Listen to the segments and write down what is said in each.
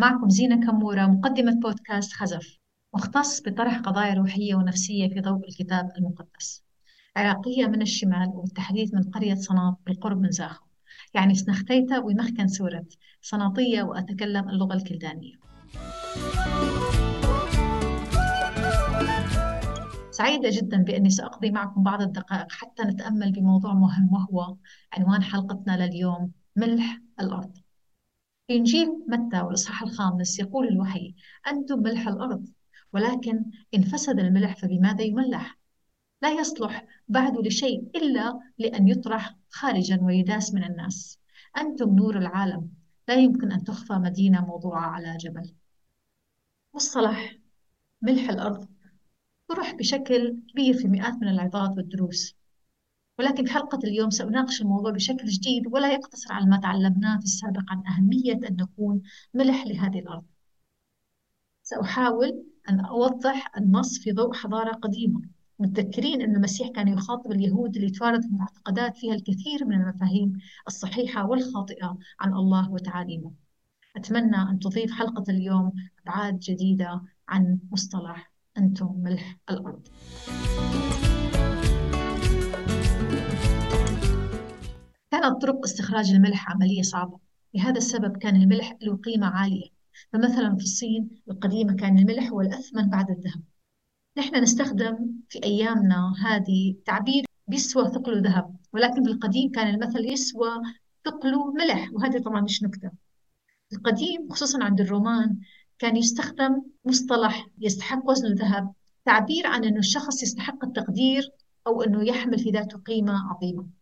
معكم زينة كمورة مقدمة بودكاست خزف مختص بطرح قضايا روحية ونفسية في ضوء الكتاب المقدس. عراقية من الشمال وبالتحديد من قرية صناط بالقرب من زاخو يعني سنختيتا ومخكن سورة صناطية وأتكلم اللغة الكلدانية. سعيدة جدا بأني سأقضي معكم بعض الدقائق حتى نتأمل بموضوع مهم وهو عنوان حلقتنا لليوم ملح الأرض. في إنجيل متى والإصحاح الخامس يقول الوحي أنتم ملح الأرض ولكن إن فسد الملح فبماذا يملح؟ لا يصلح بعد لشيء إلا لأن يطرح خارجا ويداس من الناس. أنتم نور العالم لا يمكن أن تخفى مدينة موضوعة على جبل. مصطلح ملح الأرض طرح بشكل كبير في مئات من العظات والدروس. ولكن في حلقة اليوم سأناقش الموضوع بشكل جديد ولا يقتصر على ما تعلمناه في السابق عن أهمية أن نكون ملح لهذه الأرض. سأحاول أن أوضح النص في ضوء حضارة قديمة. متذكرين أن المسيح كان يخاطب اليهود اللي توارثوا معتقدات فيها الكثير من المفاهيم الصحيحة والخاطئة عن الله وتعاليمه. أتمنى أن تضيف حلقة اليوم أبعاد جديدة عن مصطلح أنتم ملح الأرض. كانت طرق استخراج الملح عملية صعبة. لهذا السبب كان الملح له قيمة عالية. فمثلا في الصين القديمة كان الملح هو الأثمن بعد الذهب. نحن نستخدم في أيامنا هذه تعبير بيسوى ثقل ذهب ولكن في القديم كان المثل يسوى ثقل ملح وهذه طبعا مش نكتة. القديم خصوصا عند الرومان كان يستخدم مصطلح يستحق وزن الذهب تعبير عن أنه الشخص يستحق التقدير أو أنه يحمل في ذاته قيمة عظيمة.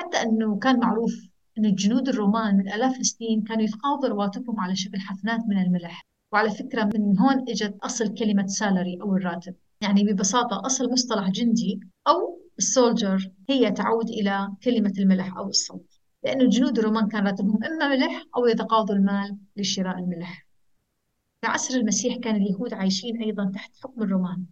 حتى أنه كان معروف أن الجنود الرومان من آلاف السنين كانوا يتقاضوا رواتبهم على شكل حفنات من الملح. وعلى فكرة من هون إجت أصل كلمة سالري أو الراتب. يعني ببساطة أصل مصطلح جندي أو السولجر هي تعود إلى كلمة الملح أو الصوت. لأن الجنود الرومان كان راتبهم إما ملح أو يتقاضوا المال لشراء الملح. في عصر المسيح كان اليهود عايشين أيضا تحت حكم الرومان.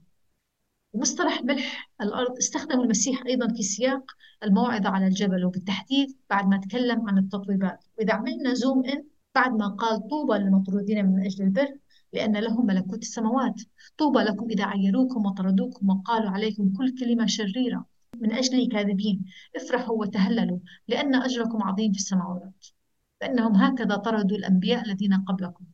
ومصطلح ملح الأرض استخدم المسيح أيضا في سياق الموعظة على الجبل وبالتحديد بعد ما تكلم عن التطويبات وإذا عملنا زوم إن بعد ما قال طوبى للمطرودين من أجل البر لأن لهم ملكوت السماوات. طوبى لكم إذا عيروكم وطردوكم وقالوا عليكم كل كلمة شريرة من أجل كاذبين افرحوا وتهللوا لأن أجركم عظيم في السماوات. فإنهم هكذا طردوا الأنبياء الذين قبلكم.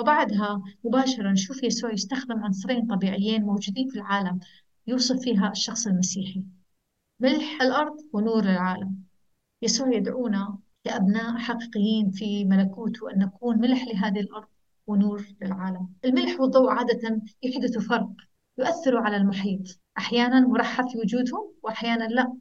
وبعدها مباشرة نشوف يسوع يستخدم عنصرين طبيعيين موجودين في العالم يوصف فيها الشخص المسيحي. ملح الأرض ونور العالم. يسوع يدعونا كأبناء حقيقيين في ملكوته أن نكون ملح لهذه الأرض ونور للعالم. الملح والضوء عادة يحدث فرق يؤثر على المحيط. أحيانا مرحب في وجودهم وأحيانا لا.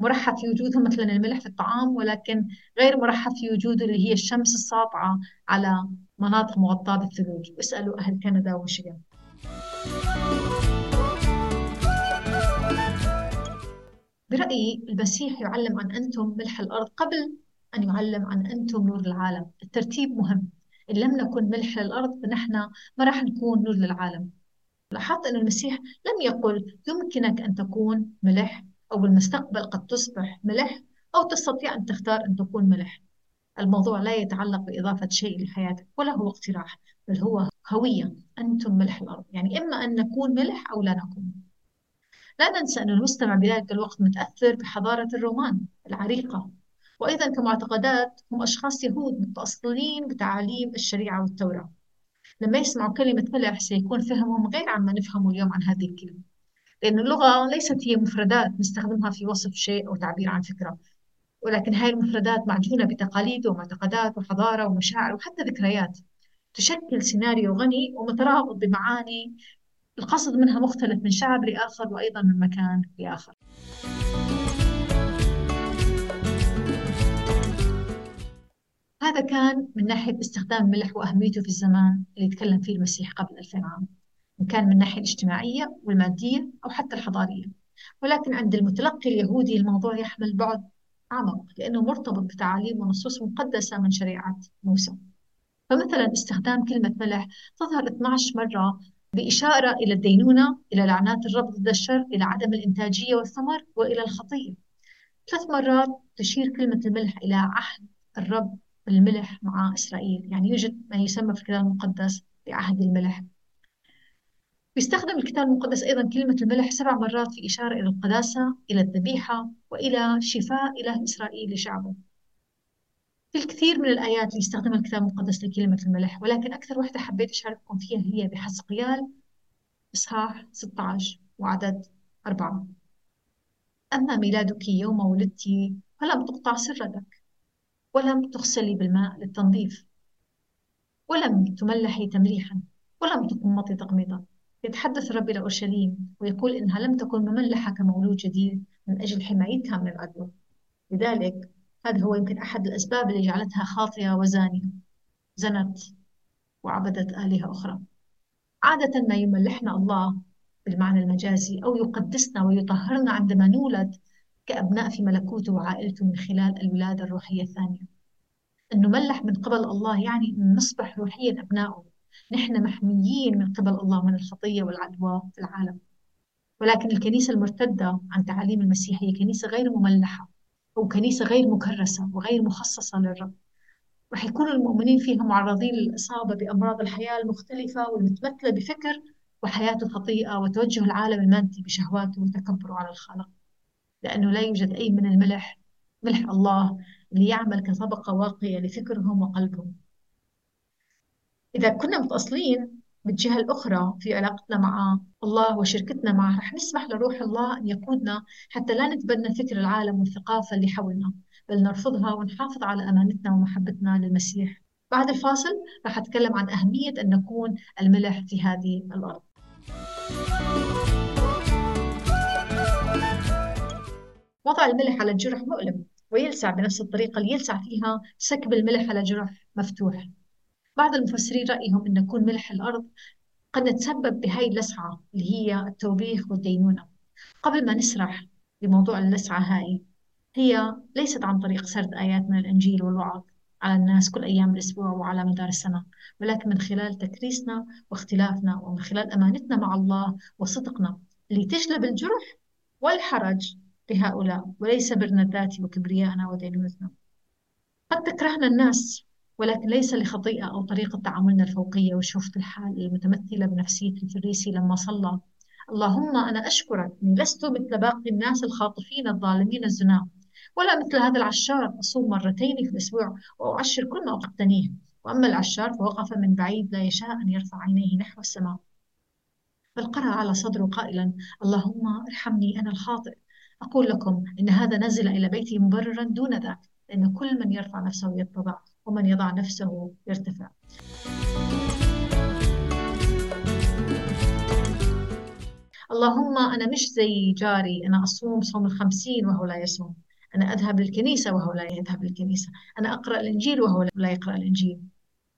مرحب في وجودهم مثلا الملح في الطعام ولكن غير مرحب في وجوده اللي هي الشمس الساطعة على مناطق مغطاة بالثلوج اسألوا أهل كندا وميشيغان برأيي المسيح يعلم عن أنتم ملح الأرض قبل أن يعلم عن أنتم نور العالم. الترتيب مهم. إن لم نكن ملح للأرض فنحن ما راح نكون نور للعالم. لاحظت أن المسيح لم يقل يمكنك أن تكون ملح أو بالمستقبل قد تصبح ملح أو تستطيع أن تختار أن تكون ملح. الموضوع لا يتعلق بإضافة شيء لحياتك ولا هو اقتراح بل هو هوية. أنتم ملح الأرض. يعني إما أن نكون ملح أو لا نكون. لا ننسى أن المستمع بذلك الوقت متأثر بحضارة الرومان العريقة. وأيضا كمعتقدات هم أشخاص يهود متأصلين بتعاليم الشريعة والتوراة. لما يسمعوا كلمة ملح سيكون فهمهم غير عما نفهمه اليوم عن هذه الكلمة. لأن اللغة ليست هي مفردات نستخدمها في وصف شيء أو تعبير عن فكرة ولكن هاي المفردات معجونة بتقاليد ومعتقدات وحضارة ومشاعر وحتى ذكريات. تشكل سيناريو غني ومترابط بمعاني القصد منها مختلف من شعب لآخر وأيضا من مكان لآخر. هذا كان من ناحية استخدام الملح وأهميته في الزمان اللي تكلم فيه المسيح قبل 2000 عام. إن كان من الناحية الاجتماعية والمادية أو حتى الحضارية. ولكن عند المتلقي اليهودي الموضوع يحمل بعد أعمق لأنه مرتبط بتعاليم ونصوص مقدسة من شريعة موسى. فمثلا استخدام كلمة ملح تظهر 12 مرة بإشارة إلى الدينونة إلى لعنات الرب ضد الشر إلى عدم الإنتاجية والثمر وإلى الخطية ثلاث مرات تشير كلمة الملح إلى عهد الرب الملح مع إسرائيل. يعني يوجد ما يسمى في الكتاب المقدس بعهد الملح. يستخدم الكتاب المقدس أيضا كلمة الملح سبع مرات في إشارة إلى القداسة إلى الذبيحة وإلى شفاء إله إسرائيل لشعبه. في الكثير من الآيات اللي يستخدمها الكتاب المقدس لكلمة الملح ولكن أكثر وحدة حبيت أشارككم فيها هي بحسقيال إصحاح 16 وعدد أربعة. أما ميلادك يوم ولدت فلم تقطع سرتك ولم تغسلي بالماء للتنظيف ولم تملحي تمليحا ولم تقمطي تقميطا يتحدث الرب إلى أورشليم ويقول إنها لم تكن مملحة كمولود جديد من أجل حمايتها من العدو. لذلك هذا هو يمكن أحد الأسباب اللي جعلتها خاطئة وزانية زنت وعبدت آلهة أخرى. عادة ما يملحنا الله بالمعنى المجازي أو يقدسنا ويطهرنا عندما نولد كأبناء في ملكوته وعائلته من خلال الولادة الروحية الثانية. أن نملح من قبل الله يعني أن نصبح روحيا أبنائه نحن محميين من قبل الله من الخطية والعدوى في العالم. ولكن الكنيسة المرتدة عن تعاليم المسيح هي كنيسة غير مملحة أو كنيسة غير مكرسة وغير مخصصة للرب. رح يكون المؤمنين فيها معرضين للإصابة بأمراض الحياة المختلفة والمتمثلة بفكر وحياة الخطيئة وتوجه العالم المادي بشهواته وتكبره على الخالق لأنه لا يوجد أي من الملح ملح الله اللي يعمل كطبقة واقية لفكرهم وقلبهم. إذا كنا متأصلين بالجهة الأخرى في علاقتنا مع الله وشركتنا معه رح نسمح لروح الله أن يقودنا حتى لا نتبنى فكر العالم والثقافة اللي حولنا بل نرفضها ونحافظ على أمانتنا ومحبتنا للمسيح. بعد الفاصل رح أتكلم عن أهمية أن نكون الملح في هذه الأرض. وضع الملح على الجرح مؤلم ويلسع بنفس الطريقة اللي يلسع فيها سكب الملح على جرح مفتوح. بعض المفسرين رأيهم أن كون ملح الأرض قد نتسبب بهاي اللسعة اللي هي التوبيخ والدينونة. قبل ما نسرح بموضوع اللسعة هاي هي ليست عن طريق سرد آيات من الإنجيل والوعظ على الناس كل أيام الأسبوع وعلى مدار السنة ولكن من خلال تكريسنا واختلافنا ومن خلال أمانتنا مع الله وصدقنا اللي تجلب الجرح والحرج لهؤلاء وليس برنا الذاتي وكبريائنا ودينونتنا. قد تكرهنا الناس ولكن ليس لخطيئة أو طريقة تعاملنا الفوقية. وشوفة الحال المتمثلة بنفسية الفريسي لما صلى. اللهم أنا أشكرك أني لست مثل باقي الناس الخاطفين الظالمين الزنا. ولا مثل هذا العشار أصوم مرتين في الأسبوع وأعشر كل ما أقتنيه وأما العشار فوقف من بعيد لا يشاء أن يرفع عينيه نحو السماء. بل قرأ على صدره قائلا اللهم ارحمني أنا الخاطئ. أقول لكم إن هذا نزل إلى بيتي مبررا دون ذاك لأن كل من يرفع نفسه يتضع ومن يضع نفسه يرتفع. اللهم أنا مش زي جاري أنا أصوم صوم الخمسين وهو لا يصوم. أنا أذهب للكنيسة وهو لا يذهب للكنيسة. أنا أقرأ الإنجيل وهو لا يقرأ الإنجيل.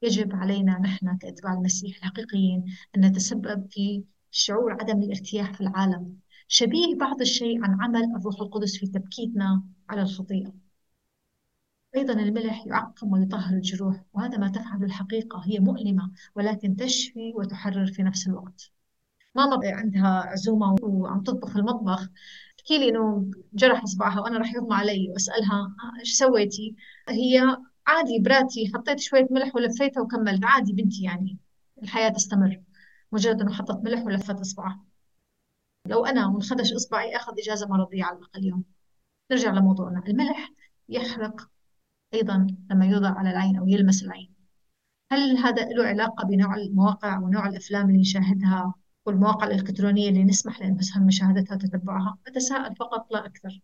يجب علينا نحن كأتباع المسيح الحقيقيين أن نتسبب في شعور عدم الارتياح في العالم. شبيه بعض الشيء عن عمل الروح القدس في تبكيتنا على الخطيئة. أيضا الملح يعقم ويطهر الجروح وهذا ما تفعله الحقيقة هي مؤلمة ولكن تشفي وتحرر في نفس الوقت. ماما عندها عزومة وعم تطبخ في المطبخ؟ تحكي لي إنه جرح إصبعها وأنا رح يغمى علي وأسألها آه، إيش سويتي؟ هي عادي براتي حطيت شوية ملح ولفيتها وكملت عادي بنتي يعني الحياة تستمر. مجرد إنه حطت ملح ولفت إصبعها. لو أنا منخدش إصبعي أخذ إجازة مرضية على الأقل يوم نرجع لموضوعنا. الملح يحرق أيضا لما يوضع على العين أو يلمس العين. هل هذا له علاقة بنوع المواقع ونوع الأفلام اللي نشاهدها والمواقع الإلكترونية اللي نسمح لأنفسهم مشاهدتها وتتبعها؟ أتساءل فقط لا أكثر.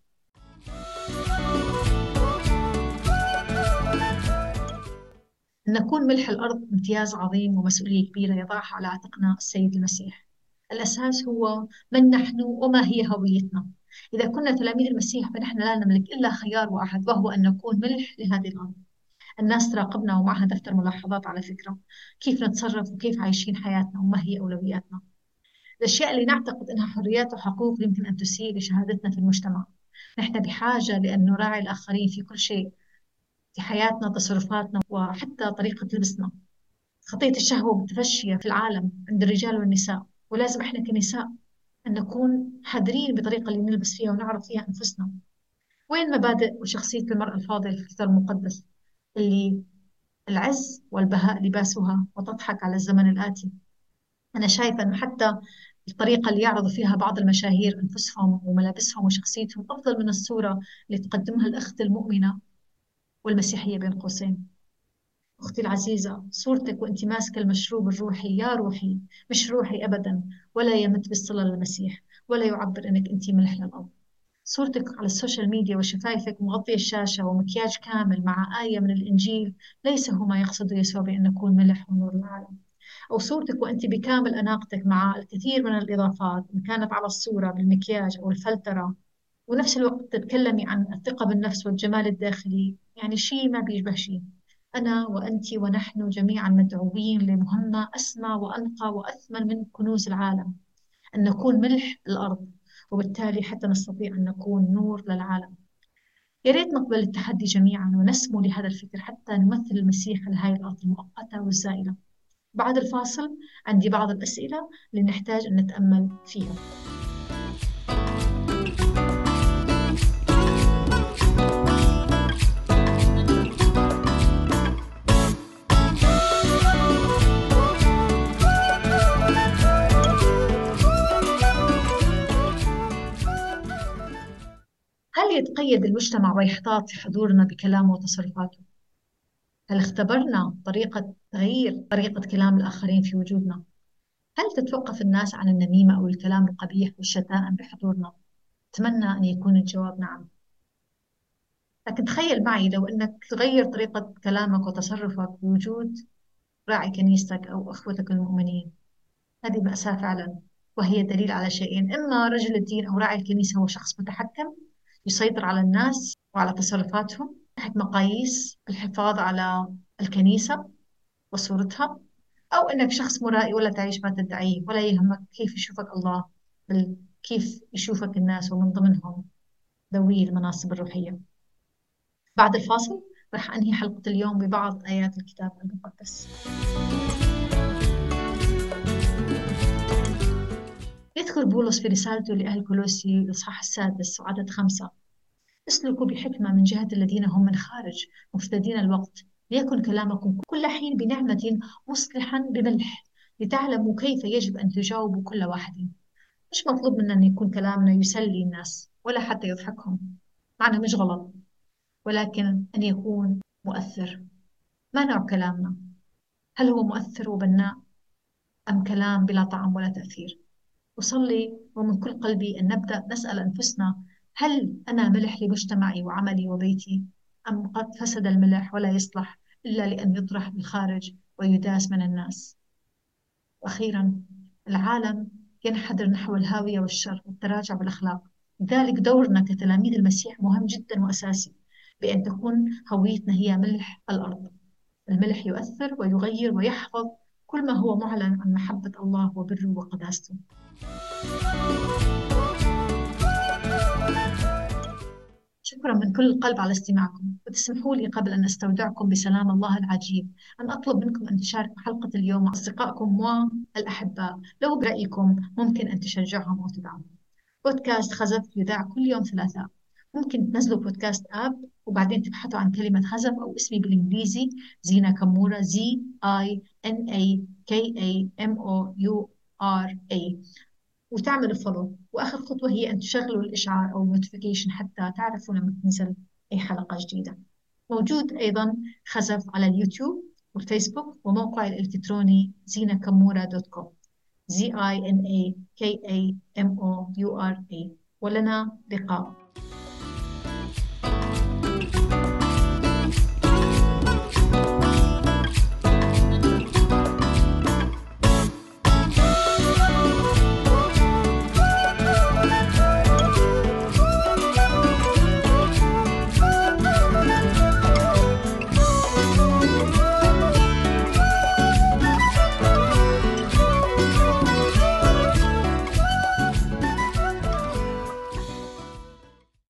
نكون ملح الأرض امتياز عظيم ومسؤولية كبيرة يضعها على عاتقنا السيد المسيح. الأساس هو من نحن وما هي هويتنا. إذا كنا تلاميذ المسيح فنحن لا نملك إلا خيار واحد وهو أن نكون ملح لهذه الأرض. الناس تراقبنا ومعها دفتر ملاحظات على فكرة. كيف نتصرف وكيف عايشين حياتنا وما هي أولوياتنا؟ الأشياء اللي نعتقد أنها حريات وحقوق يمكن أن تسيء لشهادتنا في المجتمع. نحن بحاجة لأن نراعي الآخرين في كل شيء في حياتنا تصرفاتنا وحتى طريقة لبسنا. خطية الشهوة متفشية في العالم عند الرجال والنساء ولازم إحنا كنساء أن نكون حذرين بالطريقة اللي نلبس فيها ونعرف فيها أنفسنا. وين مبادئ وشخصية المرأة الفاضلة في الكتاب المقدس؟ اللي العز والبهاء لباسها وتضحك على الزمن الآتي. أنا شايفة أنه حتى الطريقة اللي يعرضوا فيها بعض المشاهير أنفسهم وملابسهم وشخصيتهم أفضل من الصورة اللي تقدمها الأخت المؤمنة والمسيحية بين قوسين. أختي العزيزة صورتك وأنت ماسكة المشروب الروحي يا روحي مش روحي أبدا. ولا يمت بالصلة للمسيح ولا يعبر أنك أنت ملح للأرض. صورتك على السوشيال ميديا وشفايفك مغطية الشاشة ومكياج كامل مع آية من الإنجيل ليس هو ما يقصد يسوع بأن نكون ملح ونور العالم. أو صورتك وأنت بكامل أناقتك مع الكثير من الإضافات إن كانت على الصورة بالمكياج أو الفلترة. ونفس الوقت تتكلمي عن الثقة بالنفس والجمال الداخلي يعني شيء ما بيشبه شيء. أنا وأنت ونحن جميعا مدعوين لمهمة أسمى وأنقى وأثمن من كنوز العالم أن نكون ملح الأرض وبالتالي حتى نستطيع أن نكون نور للعالم. يا ريت نقبل التحدي جميعا ونسمو لهذا الفكر حتى نمثل المسيح لهذه الأرض المؤقتة والزائلة. بعد الفاصل عندي بعض الأسئلة اللي نحتاج أن نتأمل فيها. يتقيد المجتمع ويحتاط حضورنا بكلامه وتصرفاته؟ هل اختبرنا طريقة تغيير طريقة كلام الآخرين في وجودنا؟ هل تتوقف الناس عن النميمة أو الكلام القبيح والشتائم بحضورنا؟ أتمنى أن يكون الجواب نعم لكن تخيل معي لو أنك تغير طريقة كلامك وتصرفك بوجود راعي كنيستك أو أخوتك المؤمنين هذه مأساة فعلا وهي دليل على شيئين إما رجل الدين أو راعي الكنيسة هو شخص متحكم يسيطر على الناس وعلى تصرفاتهم تحت مقاييس الحفاظ على الكنيسة وصورتها أو أنك شخص مرائي ولا تعيش ما تدعيه ولا يهمك كيف يشوفك الله بل كيف يشوفك الناس ومن ضمنهم ذوي المناصب الروحية. بعد الفاصل رح أنهي حلقة اليوم ببعض آيات الكتاب المقدس. يذكر بولس في رسالته لأهل كولوسي الإصحاح السادس وعدد خمسة. اسلكوا بحكمة من جهة الذين هم من خارج مفتدين الوقت. ليكن كلامكم كل حين بنعمة مصلحا بملح لتعلموا كيف يجب أن تجاوبوا كل واحد. مش مطلوب منا أن يكون كلامنا يسلي الناس ولا حتى يضحكهم. معنى مش غلط ولكن أن يكون مؤثر. ما نوع كلامنا؟ هل هو مؤثر وبناء أم كلام بلا طعم ولا تأثير؟ أصلي ومن كل قلبي أن نبدأ نسأل أنفسنا هل أنا ملح لمجتمعي وعملي وبيتي؟ أم قد فسد الملح ولا يصلح إلا لأن يطرح بالخارج ويداس من الناس؟ وأخيرا العالم ينحدر نحو الهاوية والشر والتراجع بالأخلاق لذلك دورنا كتلاميذ المسيح مهم جدا وأساسي بأن تكون هويتنا هي ملح الأرض. الملح يؤثر ويغير ويحفظ كل ما هو معلن عن محبة الله وبره وقداسته. شكرا من كل القلب على استماعكم. وتسمحوا لي قبل أن أستودعكم بسلام الله العجيب أن أطلب منكم أن تشاركوا حلقة اليوم مع أصدقائكم والأحباء. لو برأيكم ممكن أن تشجعهم أو تدعمهم بودكاست خزف يذاع كل يوم ثلاثاء. ممكن تنزلوا podcast app وبعدين تبحثوا عن كلمة خزف أو اسمي بالإنجليزي زينة كمورة Z I N A K A M O U R A. وتعملوا follow وآخر خطوة هي أن تشغلوا الإشعار أو ال notification حتى تعرفوا لما تنزل أي حلقة جديدة. موجود أيضا خزف على اليوتيوب والفيسبوك وموقعي الإلكتروني زينة كمورة dot com Z I N A K A M O U R A. ولنا لقاء.